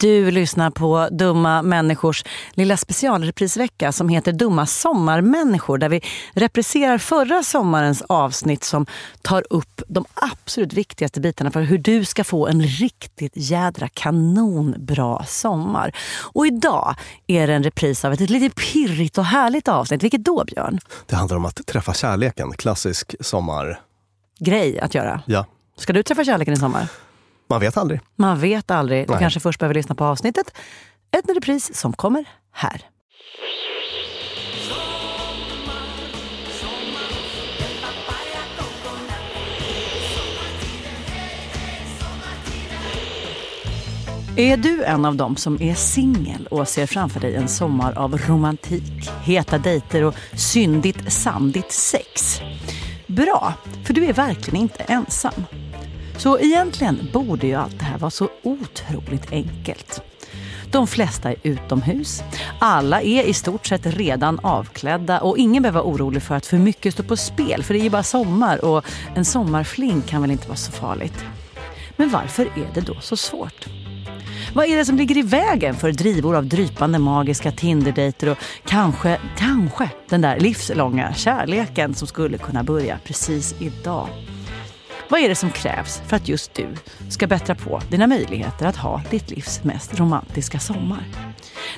Du lyssnar på Dumma människors lilla specialreprisvecka som heter Dumma sommarmänniskor där vi repriserar förra sommarens avsnitt som tar upp de absolut viktigaste bitarna för hur du ska få en riktigt jädra kanonbra sommar. Och idag är det en repris av ett lite pirrigt och härligt avsnitt. Vilket då, Björn? Det handlar om att träffa kärleken. Klassisk sommar... Grej att göra. Ja. Ska du träffa kärleken i sommar? Man vet aldrig. Man vet aldrig. Du Nej. kanske först behöver lyssna på avsnittet. En repris som kommer här. Är du en av dem som är singel och ser framför dig en sommar av romantik, heta dejter och syndigt sandigt sex? Bra, för du är verkligen inte ensam. Så egentligen borde ju allt det här vara så otroligt enkelt. De flesta är utomhus. Alla är i stort sett redan avklädda och ingen behöver vara orolig för att för mycket står på spel. För det är ju bara sommar och en sommarfling kan väl inte vara så farligt. Men varför är det då så svårt? Vad är det som ligger i vägen för drivor av drypande magiska Tinderdejter och kanske, kanske den där livslånga kärleken som skulle kunna börja precis idag? Vad är det som krävs för att just du ska bättra på dina möjligheter att ha ditt livs mest romantiska sommar?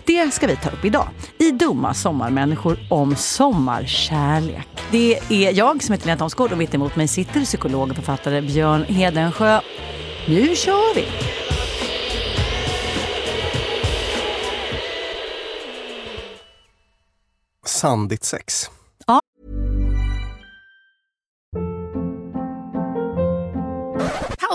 Det ska vi ta upp idag i Dumma sommarmänniskor om sommarkärlek. Det är jag som heter Lena Thomsgård och mitt emot mig sitter psykolog och författare Björn Hedensjö. Nu kör vi! Sandigt sex.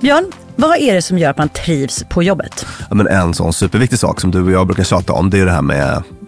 Björn, vad är det som gör att man trivs på jobbet? Ja, men en sån superviktig sak som du och jag brukar tjata om, det är det här med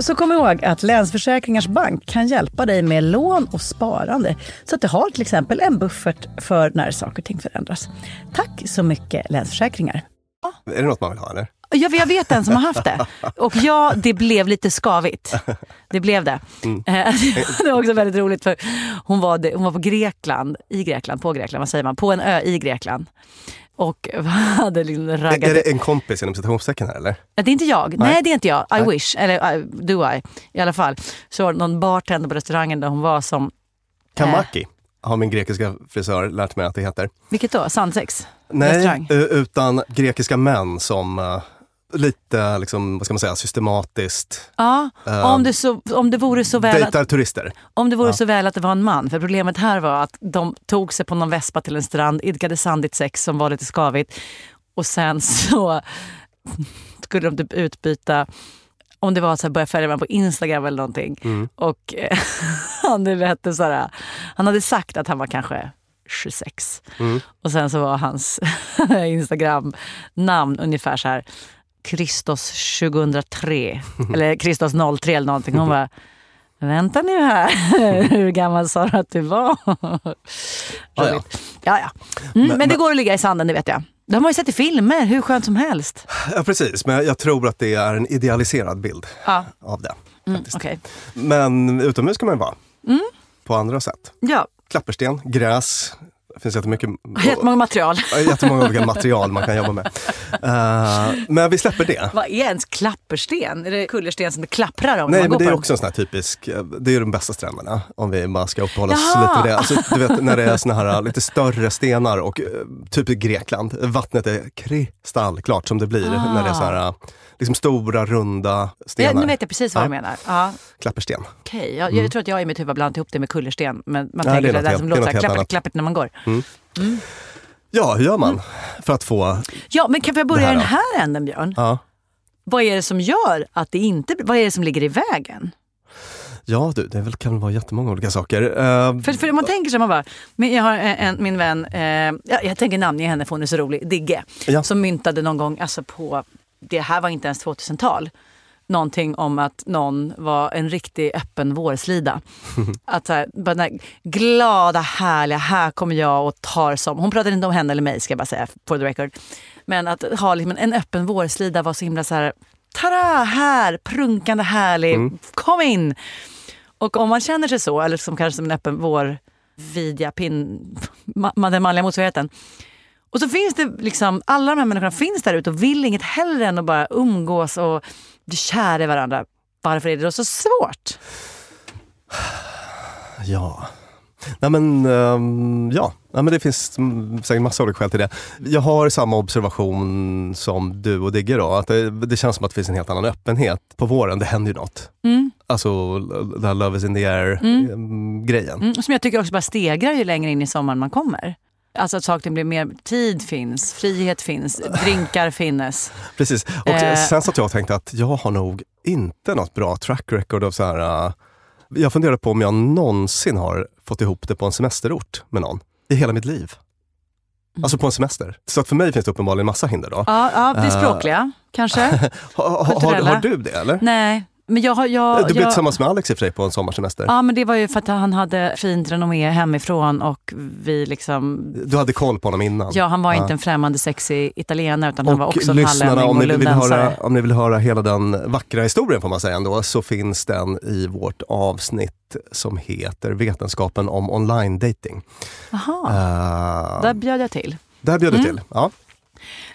Så kom ihåg att Länsförsäkringars Bank kan hjälpa dig med lån och sparande. Så att du har till exempel en buffert för när saker och ting förändras. Tack så mycket Länsförsäkringar. Är det något man vill ha eller? Ja, jag vet en som har haft det. Och ja, det blev lite skavigt. Det blev det. Eh, Det var också väldigt roligt för hon var, hon var på Grekland, i Grekland, på Grekland, vad säger man, på en ö i Grekland. Och hade liksom raggat... Är det en kompis inom citationstecken här eller? Det är inte jag. Nej, det är inte jag. I wish. Eller uh, do I. I alla fall. Så var det någon bartender på restaurangen där hon var som... Kamaki har min grekiska frisör lärt mig att det heter. Vilket då? Sandsex? Nej, Restaurang? utan grekiska män som eh, lite, liksom, vad ska man säga, systematiskt Ja, om, det så, om det vore så väl att, dejtar turister. om det vore så väl att det var en man. För problemet här var att de tog sig på någon vespa till en strand, idkade sandigt sex som var lite skavigt. Och sen så skulle de typ utbyta om det var så här, börja följa varandra på Instagram eller någonting. Och eh, han, hette så här, han hade sagt att han var kanske 26. Och sen så var hans Instagram-namn ungefär så här Kristos 2003. eller Kristos 03 eller någonting. Hon bara, vänta nu här, hur gammal sa du att du var? ja. Roligt. ja, ja. Mm, men, det går att ligga i sanden, det vet jag. Det har man ju sett i filmer, hur skönt som helst. Ja, precis, men jag tror att det är en idealiserad bild Ja, av det. mm, okej. Men utomhus kan man ju vara. Mm. På andra sätt. Ja, Klappersten, gräs. Det finns jättemycket, jättemånga material. jättemånga olika material man kan jobba med. Eh, men vi släpper det. Vad är ens klappersten? Är det kullersten som det klapprar om Nej, men det är också en sån här typisk, eh, det är de bästa stränderna om vi bara ska uppehålla oss Jaha! lite vid det. Alltså, du vet när det är såna här lite större stenar och eh, typ i Grekland, vattnet är kristallklart som det blir när det är så här, liksom stora runda Ja, stenar. nu vet jag precis vad Ja. du menar. Ja, Klappersten. Okej, jag, jag tror att jag i mitt huvud har blandat ihop det med kullersten. Men man Nej, tänker det det där som låter annat. klappert när man går. Ja, hur gör man Mm. för att få... Ja, men kan vi börja här i den här änden Björn? Ja, Vad är det som gör att det inte... Vad är det som ligger i vägen? ja du, det kan vara jättemånga olika saker. Eh, För, för man tänker sig, man bara, jag har en, en, min vän, eh, ja, jag tänker namnge henne för hon är så rolig, Digge, Ja. som myntade någon gång, alltså på, det här var inte ens 2000-tal, någonting om att någon var en riktig öppen vårslida. att så här, bara den här glada, härliga, här kommer jag och tar som, hon pratade inte om henne eller mig ska jag bara säga, for the record. Men att ha liksom en, en öppen vårslida var så himla så här, tada, här, prunkande, härlig, kom in! Och om man känner sig så, eller som kanske som en öppen vår, vidja pin, ma, den manliga motsvarigheten. Och så finns det liksom, alla de här människorna finns där ute och vill inget hellre än att bara umgås och bli kära i varandra. Varför är det då så svårt? Ja. Nej men, ehm, ja. Nej, men det finns mm, säkert massa olika skäl till det. Jag har samma observation som du och Digge då. Att det, det känns som att det finns en helt annan öppenhet på våren. Det händer ju något. Mm. Alltså, det här love is in the air-grejen. Mm, som jag tycker också bara stegrar ju längre in i sommaren man kommer. Alltså att saker blir mer, tid finns, frihet finns, drinkar finns. Precis. Och Eh. sen satt jag och tänkte att jag har nog inte något bra track record av så här... äh, jag funderar på om jag någonsin har fått ihop det på en semesterort med någon. I hela mitt liv. Alltså på en semester. Så att för mig finns det uppenbarligen massa hinder då. Ja, ja det Eh. språkliga kanske. Ha, ha, har, har du det eller? Nej, men jag har... Jag, Du blev jag, tillsammans med Alex i och för sig på en sommarsemester. Ja, men det var ju för att han hade fint renommé hemifrån och vi liksom... Du hade koll på honom innan. Ja, han var inte en främmande sexig italienare utan han var också en lyssnarna, hallänning om och ni, vill lundensare. höra, om ni vill höra hela den vackra historien får man säga ändå, så finns den i vårt avsnitt som heter Vetenskapen om online dating. Jaha, Eh, där bjöd jag till. där bjöd du Mm. till. Ja.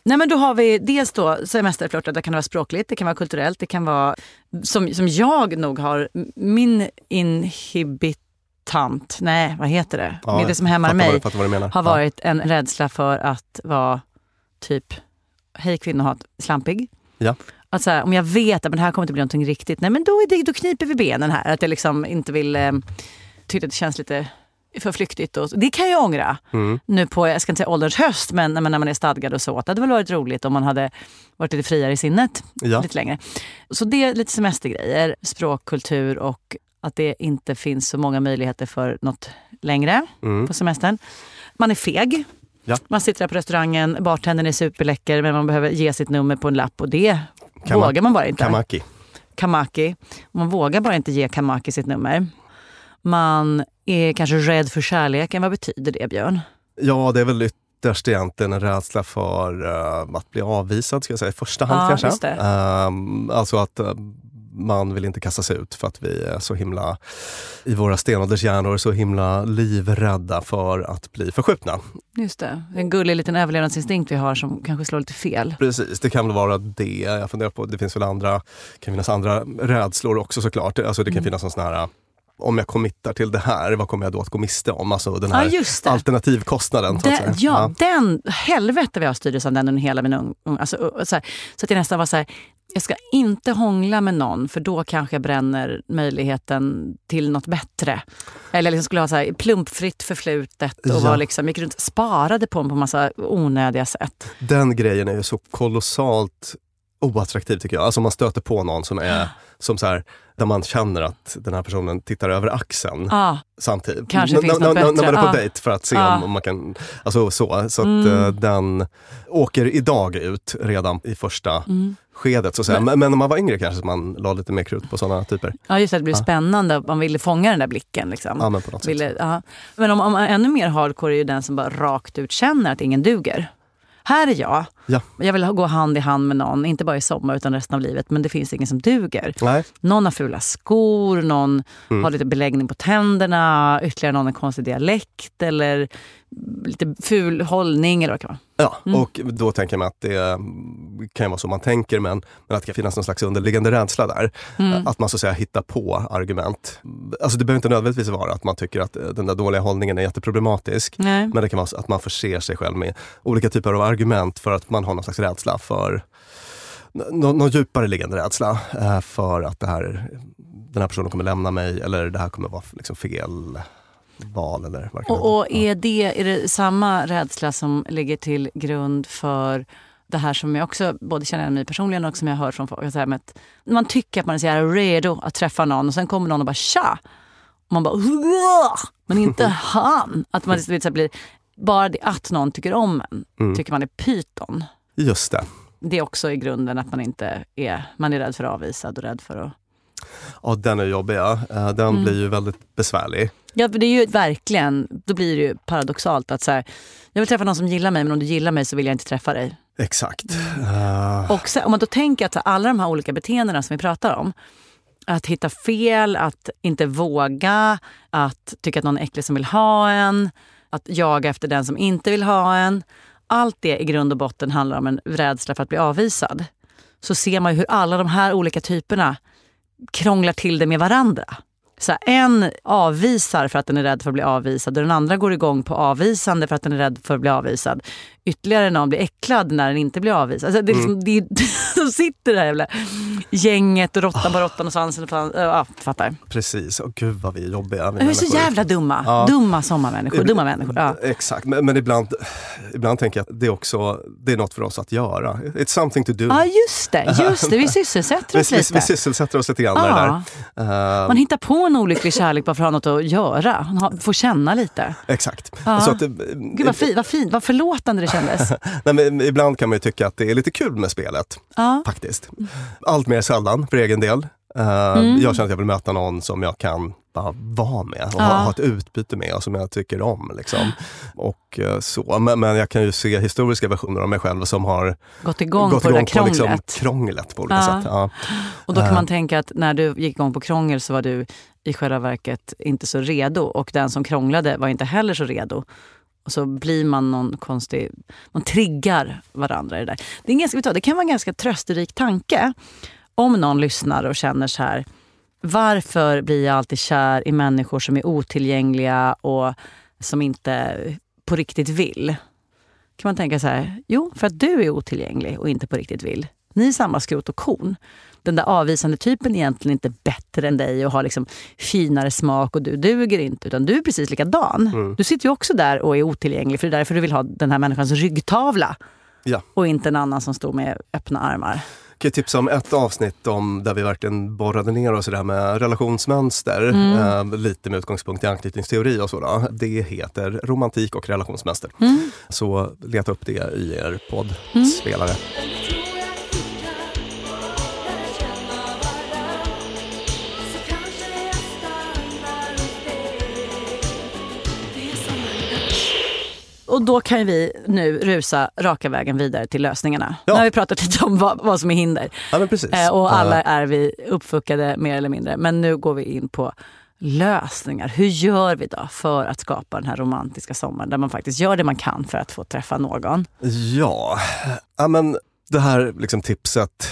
Nej men då har vi dels då semesterflörtar, det kan vara språkligt, det kan vara kulturellt, det kan vara som, som jag nog har, min inhibitant, nej vad heter det? Ja, det som hämmar mig vad- har Ja. varit en rädsla för att vara typ, hej kvinnohat, slampig. Ja. Att så här, om jag vet att det här kommer inte bli någonting riktigt, nej men då, är det, då kniper vi benen här. Att jag liksom inte vill, eh, tyckte att det känns lite för flyktigt. Och, det kan jag ångra Mm. nu på, jag ska inte säga ålderns höst, men när man är stadgad och så. Att det hade väl varit roligt om man hade varit lite friare i sinnet Ja. lite längre. Så det är lite semestergrejer, språk, kultur och att det inte finns så många möjligheter för något längre Mm. på semestern. Man är feg. Ja. Man sitter där på restaurangen, bartendern är superläcker men man behöver ge sitt nummer på en lapp och det Kama- vågar man bara inte. Kamaki. Kamaki. Man vågar bara inte ge Kamaki sitt nummer. Man är kanske rädd för kärleken. Vad betyder det, Björn? Ja, det är väl ytterst egentligen en rädsla för eh, att bli avvisad, ska jag säga, i första hand Ja, kanske. Ehm, alltså att eh, man vill inte kasta sig ut för att vi är så himla, i våra stenåldershjärnor, så himla livrädda för att bli förskjutna. Just det. En gullig liten överlevnadsinstinkt vi har som kanske slår lite fel. Precis, det kan väl vara det. Jag funderar på, det finns väl andra, kan finnas andra rädslor också såklart. Alltså det kan Mm. finnas en sån här, om jag committar till det här, vad kommer jag då att gå miste om? Alltså den Ja, här det. alternativkostnaden. Den, ja, den, helvete vad jag styrdes av den under hela min ung, alltså, så, här, så att jag nästan var så här, jag ska inte hångla med någon för då kanske jag bränner möjligheten till något bättre. Eller liksom skulle ha så här, plumpfritt förflutet och Ja. var liksom, gick runt sparade på mig på massa onödiga sätt. Den grejen är ju så kolossalt oattraktiv tycker jag. Alltså om man stöter på någon som är som så här, där man känner att den här personen tittar över axeln Ah, samtidigt. Kanske N- finns n- något n- När bättre. man är på Ja. dejt för att se Ja. om, man kan, alltså så. Så att eh, den åker idag ut redan i första mm. skedet så att säga. Men, men när man var yngre kanske man la lite mer krut på sådana typer. Ja, just det. Det blir Ja. spännande. Man ville fånga den där blicken. Liksom. Ja, men på något sätt. Ville, ja. Men om, om ännu mer hardcore är ju den som bara rakt ut känner att ingen duger. Här är jag. Ja. Jag vill gå hand i hand med någon, inte bara i sommar utan resten av livet. Men det finns ingen som duger. Nej. Någon har fula skor, någon Mm. har lite beläggning på tänderna, ytterligare någon en konstig dialekt eller lite ful hållning eller vad det kan vara. Ja, och då tänker mig att det mm, kan vara så man tänker men, men att det kan finnas någon slags underliggande rädsla där. Mm. Att man så att säga hittar på argument. Alltså det behöver inte nödvändigtvis vara att man tycker att eh, den där dåliga hållningen är jätteproblematisk. Nej. Men det kan vara att man förser sig själv med olika typer av argument för att man har någon slags rädsla för nå- någon djupare liggande rädsla eh, för att det här, den här personen kommer lämna mig eller det här kommer vara liksom fel val. Eller. Och, och är, det, är det samma rädsla som ligger till grund för det här som jag också både känner igen mig personligen och som jag hör från folk. Så här med att man tycker att man är så jävla redo att träffa någon och sen kommer någon och bara tja. Och man bara "Uah!" men inte han. Att man lite så här blir, bara det att någon tycker om en Mm. tycker man är pyton. Just det. Det är också i grunden att man inte är, man är rädd för avvisad och rädd för att... Ja, den är jobbig. Ja. Eh, Den Mm. blir ju väldigt besvärlig. Ja, för det är ju verkligen, då blir det ju paradoxalt att så här, jag vill träffa någon som gillar mig men om du gillar mig så vill jag inte träffa dig. Exakt. Eh, Och sen, om man då tänker att alla de här olika beteendena som vi pratar om, att hitta fel, att inte våga, att tycka att någon är äcklig som vill ha en, att jaga efter den som inte vill ha en. Allt det i grund och botten handlar om en rädsla för att bli avvisad. Så ser man hur alla de här olika typerna krånglar till det med varandra. Så här, en avvisar för att den är rädd för att bli avvisad och den andra går igång på avvisande för att den är rädd för att bli avvisad. Ytterligare någon blir äcklad när den inte blir avvisad. Alltså, det är liksom, det är, de sitter det här jävla gänget och råttan på råttan och svansen. och fan- Ja, fattar. precis. Och gud vad vi är jobbiga. vi är så människor. jävla dumma. Ja. Dumma sommarmänniskor. Dumma människor. Ja. Exakt, men, men ibland, ibland tänker jag att det är också det är något för oss att göra. It's something to do. ja, just det. Just det. Vi sysselsätter vi, oss vi, lite. vi sysselsätter oss lite grann med Ja. det där. Eh, Man hittar på en olycklig kärlek bara för att ha något att göra. Man får känna lite. exakt. Ja. Så att, det- Gud vad fint, vad, fint, vad förlåtande det kändes. nej, men ibland kan man ju tycka att det är lite kul med spelet. Ja. Faktiskt. Allt mer sällan för egen del. Eh, Jag känner att jag vill möta någon som jag kan bara vara med och ha, Ja. ha ett utbyte med och som jag tycker om. Liksom. Och eh, så. Men, men jag kan ju se historiska versioner av mig själv som har Gått igång gått på det där på krånglet. liksom, krånglet på olika Ja. sätt. Ja. Och då kan Eh. man tänka att när du gick igång på krångel så var du i själva verket inte så redo och den som krånglade var inte heller så redo. Och så blir man någon konstig... Man triggar varandra i det där. Det, är ganska, det kan vara en ganska trösterik tanke om någon lyssnar och känner så här. Varför blir jag alltid kär i människor som är otillgängliga och som inte på riktigt vill? kan man tänka så här. Jo, för att du är otillgänglig och inte på riktigt vill. Ni är samma skrot och korn. Den där avvisande typen är egentligen inte bättre än dig och har liksom finare smak och du duger inte. Utan du är precis likadan. Mm. Du sitter ju också där och är otillgänglig för det är därför du vill ha den här människans ryggtavla. Ja. Och inte en annan som står med öppna armar. Jag kan tipsa om ett avsnitt om, där vi verkligen borrade ner oss i det här med relationsmönster. Mm. Eh, lite med utgångspunkt i anknytningsteori och så. Det heter Romantik och relationsmönster. Mm. Så leta upp det i er poddspelare. Mm. Och då kan vi nu rusa raka vägen vidare till lösningarna. Ja. Nu har vi pratat lite om vad, vad som är hinder. Ja. Eh, och alla är vi uppfuckade mer eller mindre. Men nu går vi in på lösningar. Hur gör vi då för att skapa den här romantiska sommaren där man faktiskt gör det man kan för att få träffa någon? Ja, ja men det här liksom tipset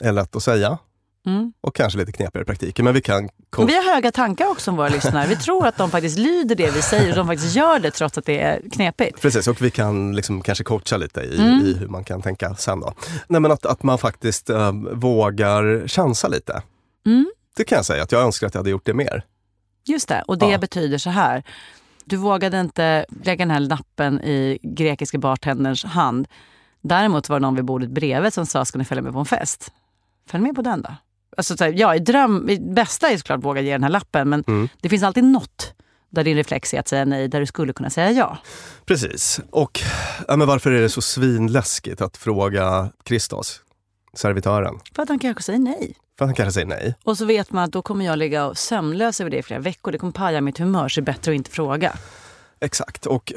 är lätt att säga. Mm. Och kanske lite knepigare i praktiken. Men vi kan... Vi har höga tankar också om våra lyssnare. Vi tror att de faktiskt lyder det vi säger och de faktiskt gör det trots att det är knepigt. Precis, och vi kan liksom kanske coacha lite i, mm. i hur man kan tänka sen. Då. Nej, men att, att man faktiskt äh, vågar chansa lite. Mm. Det kan jag säga, att jag önskar att jag hade gjort det mer. Just det, och det ja. betyder så här. Du vågade inte lägga den här lappen i grekiska bartenderns hand. Däremot var det någon vid bordet bredvid som sa, ska ni följa med på en fest? Följ med på den då. Alltså, så här, ja, i dröm, i bästa är såklart att våga ge den här lappen men mm. det finns alltid något där din reflex är att säga nej, där du skulle kunna säga ja. Precis. Och ja, men varför är det så svinläskigt att fråga Kristos, servitören? För att han kanske säger nej. För att han kanske säger nej. Och så vet man att då kommer jag ligga sömnlös över det i flera veckor. Det kommer paja mitt humör, så det är bättre att inte fråga. Exakt. Och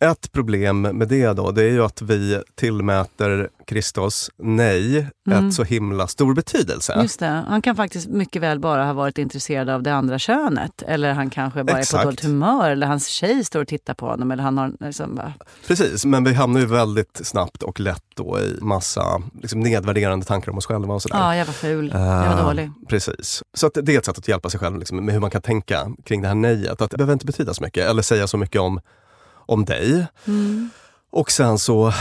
ett problem med det då, det är ju att vi tillmäter Kristus nej mm. ett så himla stor betydelse. Just det. Han kan faktiskt mycket väl bara ha varit intresserad av det andra könet. Eller han kanske bara Exakt. är på dåligt humör. Eller hans tjej står och tittar på honom. Eller han har liksom bara... Precis, men vi hamnar ju väldigt snabbt och lätt då i massa liksom, nedvärderande tankar om oss själva. Och sådär. Ja, jag var ful. Uh, jag var dålig. Precis. Så det är ett sätt att hjälpa sig själv liksom, med hur man kan tänka kring det här nejet. Att det behöver inte betyda så mycket eller säga så mycket om, om dig. Mm. Och sen så...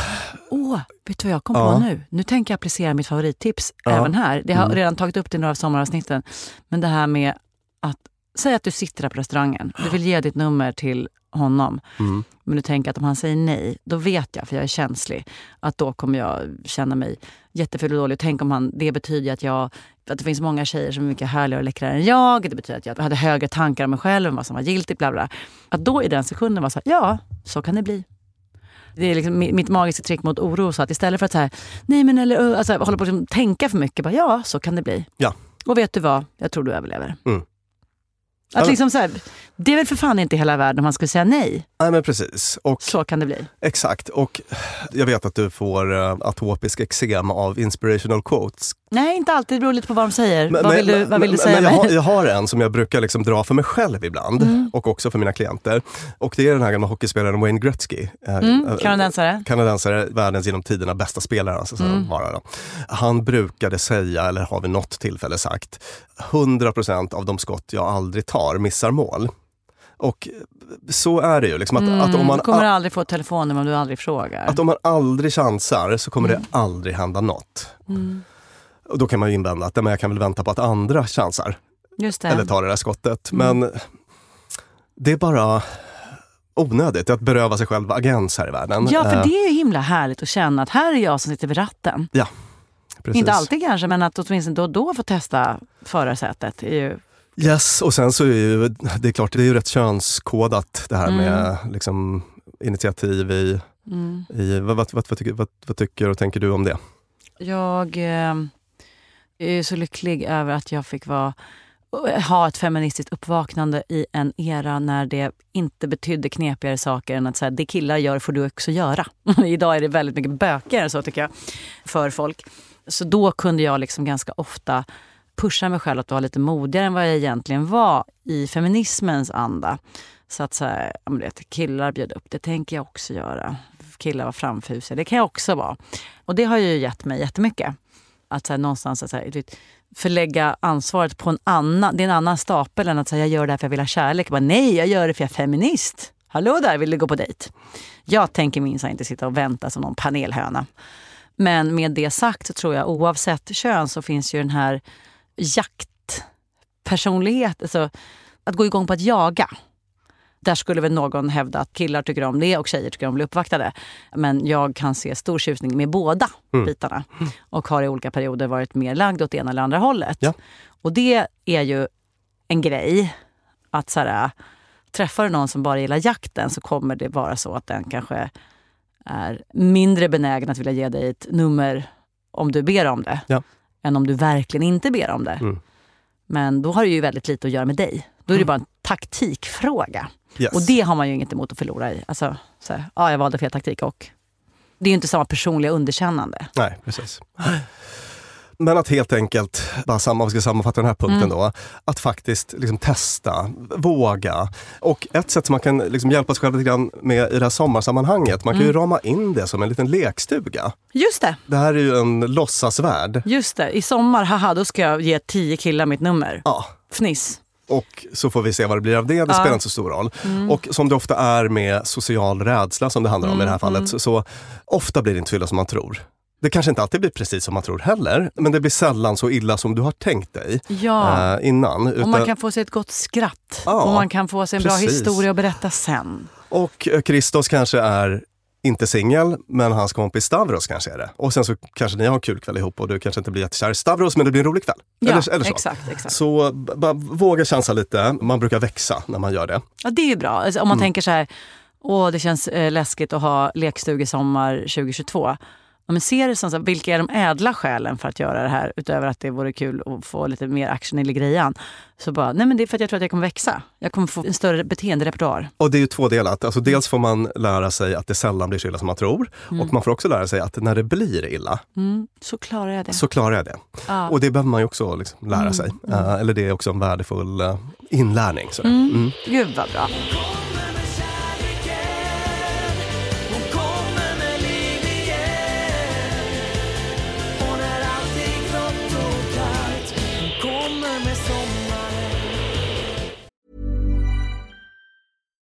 Åh, oh, vet du vad jag kom ja. på nu? Nu tänker jag applicera mitt favorittips ja. även här. Det har mm. redan tagit upp det i några av sommaravsnitten. Men det här med att, säg att du sitter där på restaurangen. Du vill ge ditt nummer till honom. Mm. Men du tänker att om han säger nej, då vet jag, för jag är känslig, att då kommer jag känna mig jätteful och dålig. Tänk om han, det betyder att jag att det finns många tjejer som är mycket härligare och läckrare än jag. Det betyder att jag hade högre tankar om mig själv än vad som var giltigt. Bla bla. Att då i den sekunden vara så här, ja, så kan det bli. Det är liksom mitt magiska trick mot oro. Så att istället för att så här, nej men eller, alltså, hålla på att liksom tänka för mycket, bara, ja så kan det bli. Ja. Och vet du vad, jag tror du överlever. Mm. Att liksom så här, det är väl för fan inte hela världen om man skulle säga nej. Nej men precis. Och, så kan det bli. Exakt. Och jag vet att du får uh, atopisk eksem av inspirational quotes. Nej, inte alltid. Det beror lite på vad de säger. Men, vad vill du, vad vill du säga? Men jag, har, jag har en som jag brukar liksom dra för mig själv ibland mm. och också för mina klienter. Och det är den här gamla hockeyspelaren Wayne Gretzky. Eh, mm, eh, kanadensare. Kanadensare, världens genom tiderna bästa spelare. Alltså, mm. vara då. Han brukade säga, eller har vid något tillfälle sagt, 100% av de skott jag aldrig tar missar mål. Och så är det ju. Liksom att, mm, att om man du kommer aldrig få ett telefonnummer om du aldrig frågar. Att om man aldrig chansar så kommer mm. det aldrig hända något. Mm. Och då kan man ju invända att jag kan väl vänta på att andra chansar. Eller tar det där skottet. Mm. Men det är bara onödigt att beröva sig själv agens här i världen. Ja, för eh. det är ju himla härligt att känna att här är jag som sitter vid ratten. Ja, precis. Inte alltid kanske, men att åtminstone då och då få testa förarsätet är ju Yes, och sen så är ju, det är klart, det är ju rätt könskodat det här mm. med liksom, initiativ i, mm. i vad, vad, vad, tycker, vad, vad, tycker och tänker du om det? Jag eh, är så lycklig över att jag fick vara, ha ett feministiskt uppvaknande i en era när det inte betydde knepigare saker än att säga det killar gör får du också göra. Idag är det väldigt mycket bökigare så tycker jag, för folk. Så då kunde jag liksom ganska ofta pusha mig själv att vara lite modigare än vad jag egentligen var i feminismens anda. Så att så här, vet, killar bjöd upp, det tänker jag också göra. Killar var framfusiga, det kan jag också vara. Och det har ju gett mig jättemycket. Att så här, någonstans så här, förlägga ansvaret på en annan, det är en annan stapel än att säga jag gör det här för att jag vill ha kärlek. Bara, Nej, jag gör det för jag är feminist. Hallå där, vill du gå på dejt? Jag tänker minsann inte sitta och vänta som någon panelhöna. Men med det sagt så tror jag oavsett kön så finns ju den här jaktpersonligheten. Alltså, att gå igång på att jaga. Där skulle väl någon hävda att killar tycker om det och tjejer tycker om att bli uppvaktade. Men jag kan se stor tjusning med båda bitarna. Och har i olika perioder varit mer lagd åt det ena eller andra hållet. Ja. Och det är ju en grej. Att så här, träffar du någon som bara gillar jakten så kommer det vara så att den kanske är mindre benägen att vilja ge dig ett nummer om du ber om det. Ja. Än om du verkligen inte ber om det. Mm. Men då har det ju väldigt lite att göra med dig. Då är det bara en taktikfråga. Yes. Och det har man ju inget emot att förlora i. Alltså, så här, ja, jag valde fel taktik och det är ju inte samma personliga underkännande. Nej, precis. Men att helt enkelt, bara samma, ska sammanfatta den här punkten då, att faktiskt liksom testa, våga. Och ett sätt som man kan liksom hjälpa sig själv lite grann med i det här sommarsammanhanget, man kan ju rama in det som en liten lekstuga. Just det, Det här är ju en låtsasvärld. just det. I sommar, haha, då ska jag ge tio killar mitt nummer. Ja, Fniss. och så får vi se vad det blir av det. Det spelar inte så stor roll. Och som det ofta är med social rädsla som det handlar om i det här fallet, så, så ofta blir det inte så illa som man tror. Det kanske inte alltid blir precis som man tror heller, men det blir sällan så illa som du har tänkt dig Ja. eh, innan. Och Utan- man kan få sig ett gott skratt. Ja, och man kan få sig en bra precis. historia att berätta sen. Och eh, Christos kanske är inte singel, men hans kompis Stavros kanske är det. Och sen så kanske ni har en kul kväll ihop och du kanske inte blir jättekär i Stavros, men det blir en rolig kväll. Ja, eller, eller så. exakt, exakt. Så bara våga chansa lite. Man brukar växa när man gör det. Ja, det är bra. Alltså, om man tänker så här, åh det känns eh, läskigt att ha lekstugesommar 2022. Ja, men se det som så vilka är de ädla skälen för att göra det här utöver att det vore kul att få lite mer action i grejan. Så bara, nej men det är för att jag tror att jag kommer växa. Jag kommer få en större beteenderepertoar. Och det är ju tvådelat. Alltså dels får man lära sig att det sällan blir så illa som man tror. Och man får också lära sig att när det blir illa, Mm, så klarar jag det. så klarar jag det. Ja. Och det behöver man ju också liksom lära sig. Eh, eller det är också en värdefull eh, inlärning. Så. Mm. Gud vad bra.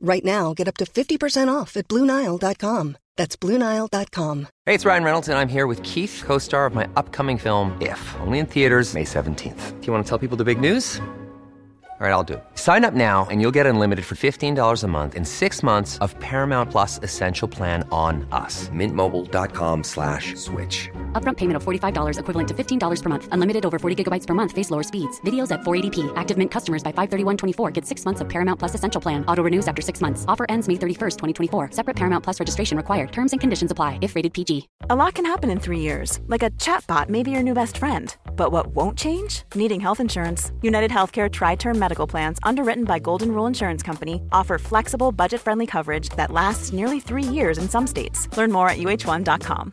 Right now, get up to 50% off at BlueNile.com. That's BlueNile.com. Hey, it's Ryan Reynolds, and I'm here with Keith, co star of my upcoming film, If, only in theaters, May 17th. Do you want to tell people the big news? All right, I'll do it. Sign up now and you'll get unlimited for $15 a month and six months of Paramount Plus Essential Plan on us. Mintmobile.com slash switch. Upfront payment of $45 equivalent to $15 per month. Unlimited over 40 gigabytes per month. Face lower speeds. Videos at 480p. Active Mint customers by 531.24 get six months of Paramount Plus Essential Plan. Auto renews after six months. Offer ends May 31st, 2024. Separate Paramount Plus registration required. Terms and conditions apply if rated PG. A lot can happen in three years, like a chatbot may be your new best friend. But what won't change? Needing health insurance. United Healthcare Tri Term Medical Plans, underwritten by Golden Rule Insurance Company, offer flexible, budget friendly coverage that lasts nearly three years in some states. Learn more at uh1.com.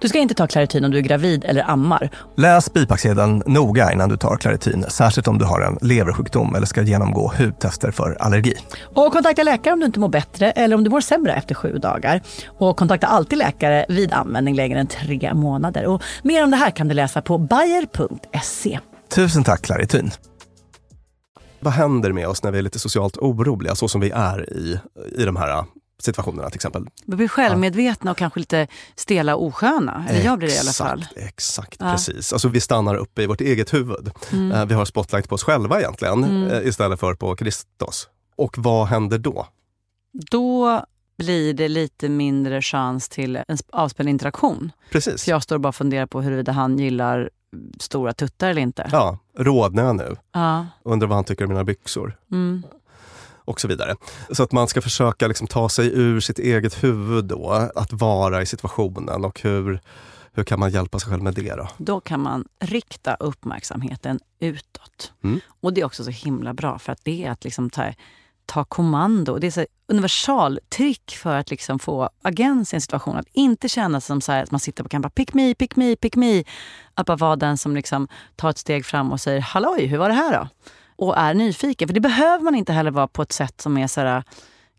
Du ska inte ta Clarityn om du är gravid eller ammar. Läs bipacksedeln noga innan du tar Claritin, särskilt om du har en leversjukdom eller ska genomgå hudtester för allergi. Och kontakta läkare om du inte mår bättre eller om du mår sämre efter sju dagar. Och kontakta alltid läkare vid användning längre än tre månader. Och mer om det här kan du läsa på bayer.se. Tusen tack Claritin. Vad händer med oss när vi är lite socialt oroliga, så som vi är i, i de här situationerna till exempel? Vi blir självmedvetna och kanske lite stela och osköna. Eller jag blir det i alla fall. Exakt, Ja. precis. Alltså vi stannar uppe i vårt eget huvud. Mm. Eh, Vi har spotlight på oss själva egentligen, eh, istället för på Kristus. Och vad händer då? Då blir det lite mindre chans till en sp- avspänd interaktion. Precis. För jag står och bara funderar på huruvida han gillar stora tuttar eller inte. Ja, rodnar jag nu? Ja. Undrar vad han tycker om mina byxor? Mm. Och så vidare. Så att man ska försöka liksom ta sig ur sitt eget huvud då, att vara i situationen och hur, hur kan man hjälpa sig själv med det då? Då kan man rikta uppmärksamheten utåt. Mm. Och det är också så himla bra för att det är att liksom ta, ta kommando. Det är så här universaltrick för att liksom få agens i en situation. Att inte känna som så att man sitter på kanten pick me, pick me, pick me. Att bara vara den som liksom tar ett steg fram och säger halloj, hur var det här då? Och är nyfiken. För det behöver man inte heller vara på ett sätt som är så här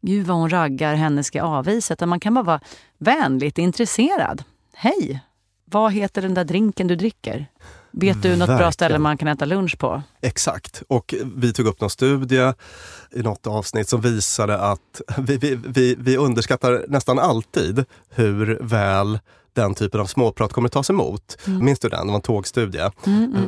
gud vad hon raggar, henne ska jag avvisa. Utan man kan bara vara vänligt intresserad. Hej, vad heter den där drinken du dricker? Vet du något bra Verkligen. ställe man kan äta lunch på? Exakt. Och vi tog upp någon studie i något avsnitt som visade att vi, vi, vi, vi underskattar nästan alltid hur väl den typen av småprat kommer att tas emot. Minns du den? Det var en tågstudie.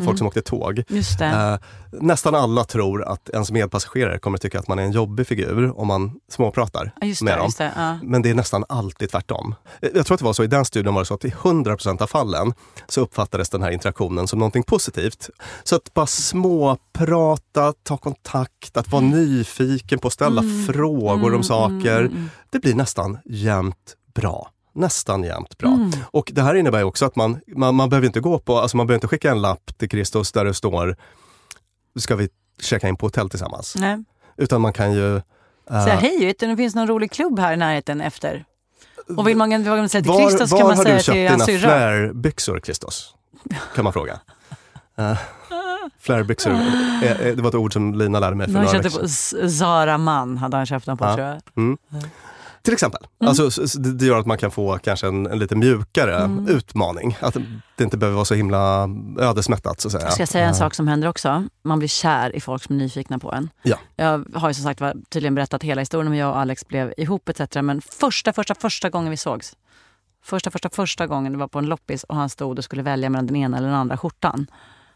Folk som åkte tåg. Eh, nästan alla tror att ens medpassagerare kommer att tycka att man är en jobbig figur om man småpratar just med det, dem. det, ja. Men det är nästan alltid tvärtom. Eh, Jag tror att det var så i den studien var det så att i 100% av fallen så uppfattades den här interaktionen som någonting positivt. Så att bara småprata, ta kontakt, att vara nyfiken på att ställa frågor om saker. Det blir nästan jämt bra. Nästan jämt bra. Och det här innebär ju också att man, man, man behöver inte gå på, alltså man behöver inte skicka en lapp till Kristus där det står ska vi checka in på hotell tillsammans? Nej. Utan man kan ju... eh, Säga hej, vet du, det finns någon rolig klubb här i närheten efter. Och vill man, vill man säga till var Kristus var kan man har säga du köpt till hans dina syrra. flare-byxor, Kristus? Kan man fråga. Uh, eh, eh, det var ett ord som Lina lärde mig för några veckor sedan. Zara Man, hade han köpt den på Ja. tror jag. Till exempel. Mm. Alltså, så- så det gör att man kan få kanske en, en lite mjukare Mm. utmaning. Att det inte behöver vara så himla ödesmättat så att säga. Ska jag säga en sak som händer också? Man blir kär i folk som är nyfikna på en. Ja. Jag har ju som sagt tydligen berättat hela historien om jag och Alex blev ihop etc. Men första, första, första gången vi sågs. Första, första, första gången det var på en loppis och han stod och skulle välja mellan den ena eller den andra skjortan.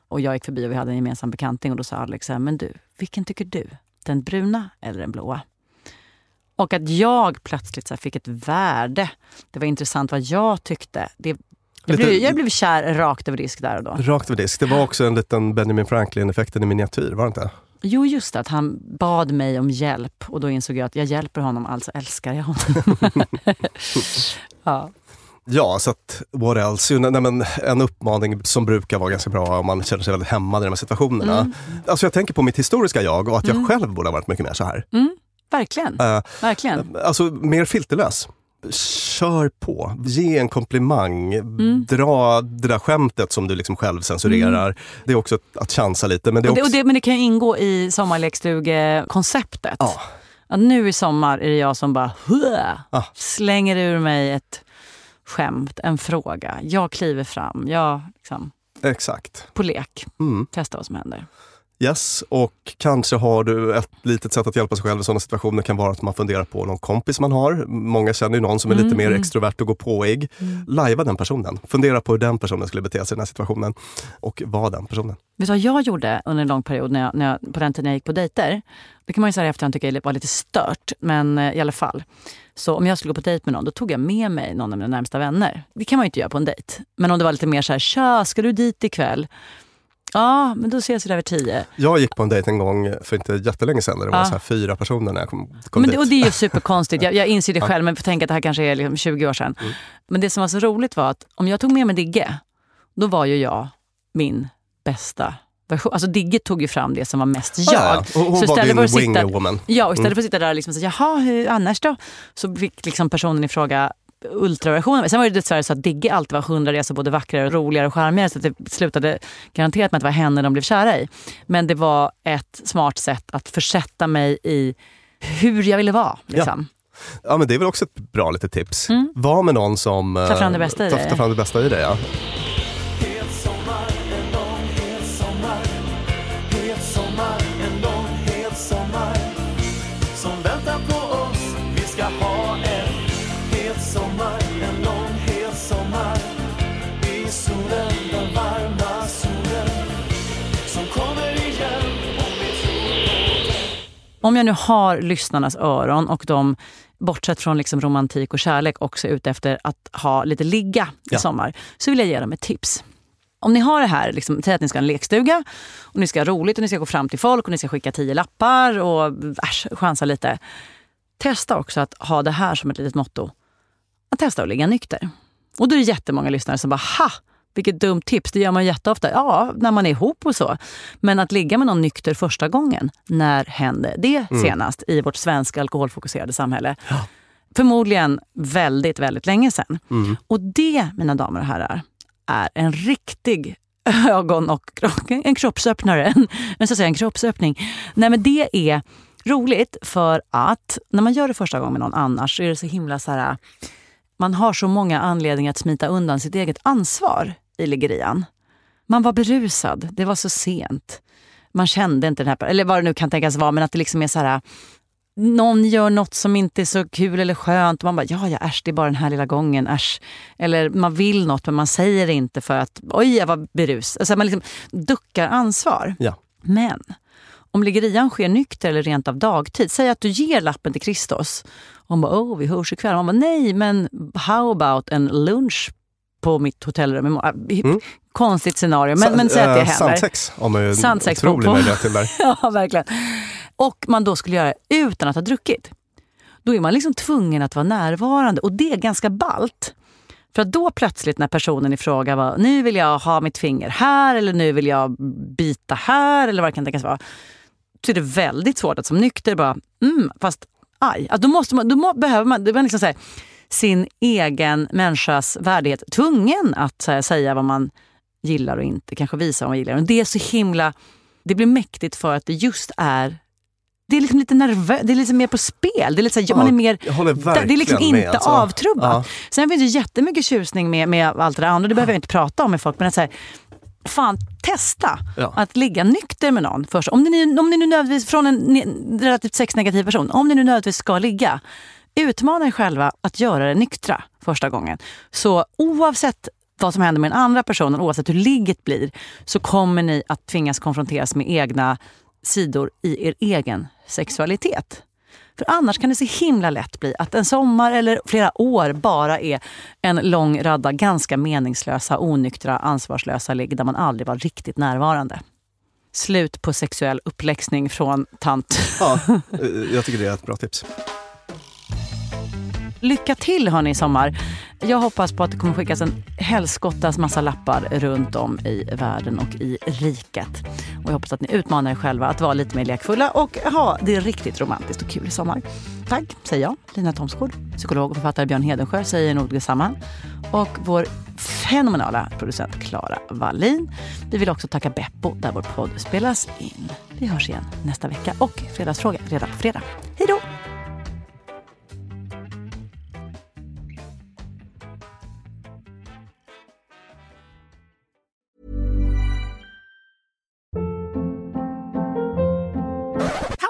Och jag gick förbi och vi hade en gemensam bekanting och då sa Alex, men du, vilken tycker du? Den bruna eller den blåa? Och att jag plötsligt så fick ett värde. Det var intressant vad jag tyckte. Det, jag, blev, jag blev kär rakt över disk där och då. Rakt över disk. Det var också en liten Benjamin Franklin-effekten i miniatyr, var det inte? Jo, just det. Att han bad mig om hjälp och då insåg jag att jag hjälper honom, alltså älskar jag honom. ja. Ja, så att what else? Nej, men en uppmaning som brukar vara ganska bra om man känner sig väldigt hämmad i de här situationerna. Mm. Alltså jag tänker på mitt historiska jag och att jag mm. själv borde ha varit mycket mer så här. Mm. Verkligen. Uh, Verkligen. Alltså mer filterlös. Kör på, ge en komplimang, mm. dra det där skämtet som du liksom själv censurerar. Mm. Det är också att chansa lite. Men det, också... det, det men det kan ingå i sommarlekstugekonceptet. Ja. Att nu i sommar är det jag som bara ah. slänger ur mig ett skämt, en fråga. Jag kliver fram. Jag, liksom, Exakt. På lek. Mm. Testa vad som händer. Yes, och kanske har du ett litet sätt att hjälpa sig själv i sådana situationer kan vara att man funderar på någon kompis man har. Många känner ju någon som är mm, lite mer mm. extrovert och går påig. Mm. Lajva den personen. Fundera på hur den personen skulle bete sig i den här situationen och vara den personen. Vet du vad jag gjorde under en lång period när jag, när jag, på den tiden jag gick på dejter? Det kan man ju säga efterhand tycka var lite stört, men eh, i alla fall. Så om jag skulle gå på dejt med någon, då tog jag med mig någon av mina närmsta vänner. Det kan man ju inte göra på en dejt. Men om det var lite mer så här, tja, ska du dit ikväll? Ja, men då ses vi där vid tio. Jag gick på en dejt en gång för inte jättelänge sedan där det var så fyra personer när jag kom, kom men dit. och det är ju superkonstigt. Jag, jag inser det själv, men får tänka att det här kanske är liksom 20 år sedan. Mm. Men det som var så roligt var att om jag tog med mig Digge, då var ju jag min bästa version. Alltså Digge tog ju fram det som var mest jag. Ja, ja. Hon så var din wing woman. Ja, och istället mm. för att sitta där och liksom säga, jaha, hur annars då? Så fick liksom personen i fråga ultraversionen. Sen var det dessvärre så att Digge alltid var hundra resor både vackrare, roligare och charmigare så det slutade garanterat med att det var henne de blev kära i. Men det var ett smart sätt att försätta mig i hur jag ville vara. Liksom. Ja. ja men det är väl också ett bra litet tips. Mm. Var med någon som tar fram det bästa i dig. Ta fram det bästa i dig ja. Om jag nu har lyssnarnas öron och de, bortsett från liksom romantik och kärlek, också är ute efter att ha lite ligga i ja. sommar, så vill jag ge dem ett tips. Om ni har det här, liksom, säg att ni ska ha en lekstuga och ni ska ha roligt och ni ska gå fram till folk och ni ska skicka tio lappar och äsch, chansa lite. Testa också att ha det här som ett litet motto. Att testa att ligga nykter. Och då är det jättemånga lyssnare som bara ha! Vilket dumt tips, det gör man jätteofta. Ja, när man är ihop och så. Men att ligga med någon nykter första gången, när hände det mm. senast i vårt svenska alkoholfokuserade samhälle? Ja. Förmodligen väldigt, väldigt länge sedan. Mm. Och det, mina damer och herrar, är en riktig ögon och en kroppsöppnare. En, en, så att säga, en kroppsöppning. Nej, men det är roligt för att när man gör det första gången med någon annars så är det så himla så här... Man har så många anledningar att smita undan sitt eget ansvar i liggerian. Man var berusad, det var så sent. Man kände inte den här, eller vad det nu kan tänkas vara, men att det liksom är så här någon gör något som inte är så kul eller skönt och man bara, ja, ja äsch, det är bara den här lilla gången, äsch. Eller man vill något men man säger inte för att, oj, jag var berus. Alltså man liksom duckar ansvar. Ja. Men om liggerian sker nykter eller rent av dagtid, säg att du ger lappen till Kristus. Och hon bara, oh, vi hörs ikväll. Man bara, nej, men how about en lunch på mitt hotellrum imorgon. Mm. Konstigt scenario, men, men säg att det händer. Sandsex har man ju Sandsex otrolig möjlighet till där. ja, verkligen. Och man då skulle göra det utan att ha druckit. Då är man liksom tvungen att vara närvarande och det är ganska balt. För att då plötsligt när personen i fråga var nu vill jag ha mitt finger här eller nu vill jag bita här eller vad det kan tänkas vara. Så är det väldigt svårt att som nykter bara, mm, fast aj. Då, måste man, då må, behöver man, det var liksom så här, sin egen människas värdighet tvungen att här, säga vad man gillar och inte, kanske visa vad man gillar. Och det är så himla... Det blir mäktigt för att det just är det är liksom lite nervöst, det är lite mer på spel. Det är, lite så här, ja, man är mer, det är liksom inte alltså. avtrubbat. Ja. Sen finns det jättemycket tjusning med, med allt det där andra, det behöver jag inte prata om med folk. Men att så här, fan, testa ja. att ligga nykter med någon först. Om ni, om ni nu nödvändigtvis, från en relativt sexnegativ person, om ni nu nödvändigtvis ska ligga, Utmana er själva att göra det nyktra första gången. Så oavsett vad som händer med den andra personen, oavsett hur ligget blir, så kommer ni att tvingas konfronteras med egna sidor i er egen sexualitet. För annars kan det så himla lätt bli att en sommar eller flera år bara är en lång radda ganska meningslösa, onyktra, ansvarslösa ligg där man aldrig var riktigt närvarande. Slut på sexuell uppläxning från tant. Ja, eh, jag tycker det är ett bra tips. Lycka till hörni i sommar. Jag hoppas på att det kommer skickas en helskottas massa lappar runt om i världen och i riket. Och jag hoppas att ni utmanar er själva att vara lite mer lekfulla och ha det riktigt romantiskt och kul i sommar. Tack, säger jag, Lina Thomsgård. Psykolog och författare Björn Hedensjö säger nog detsamma. Och vår fenomenala producent Klara Wallin. Vi vill också tacka Beppo där vår podd spelas in. Vi hörs igen nästa vecka och Fredagsfråga redan på fredag. Hej då!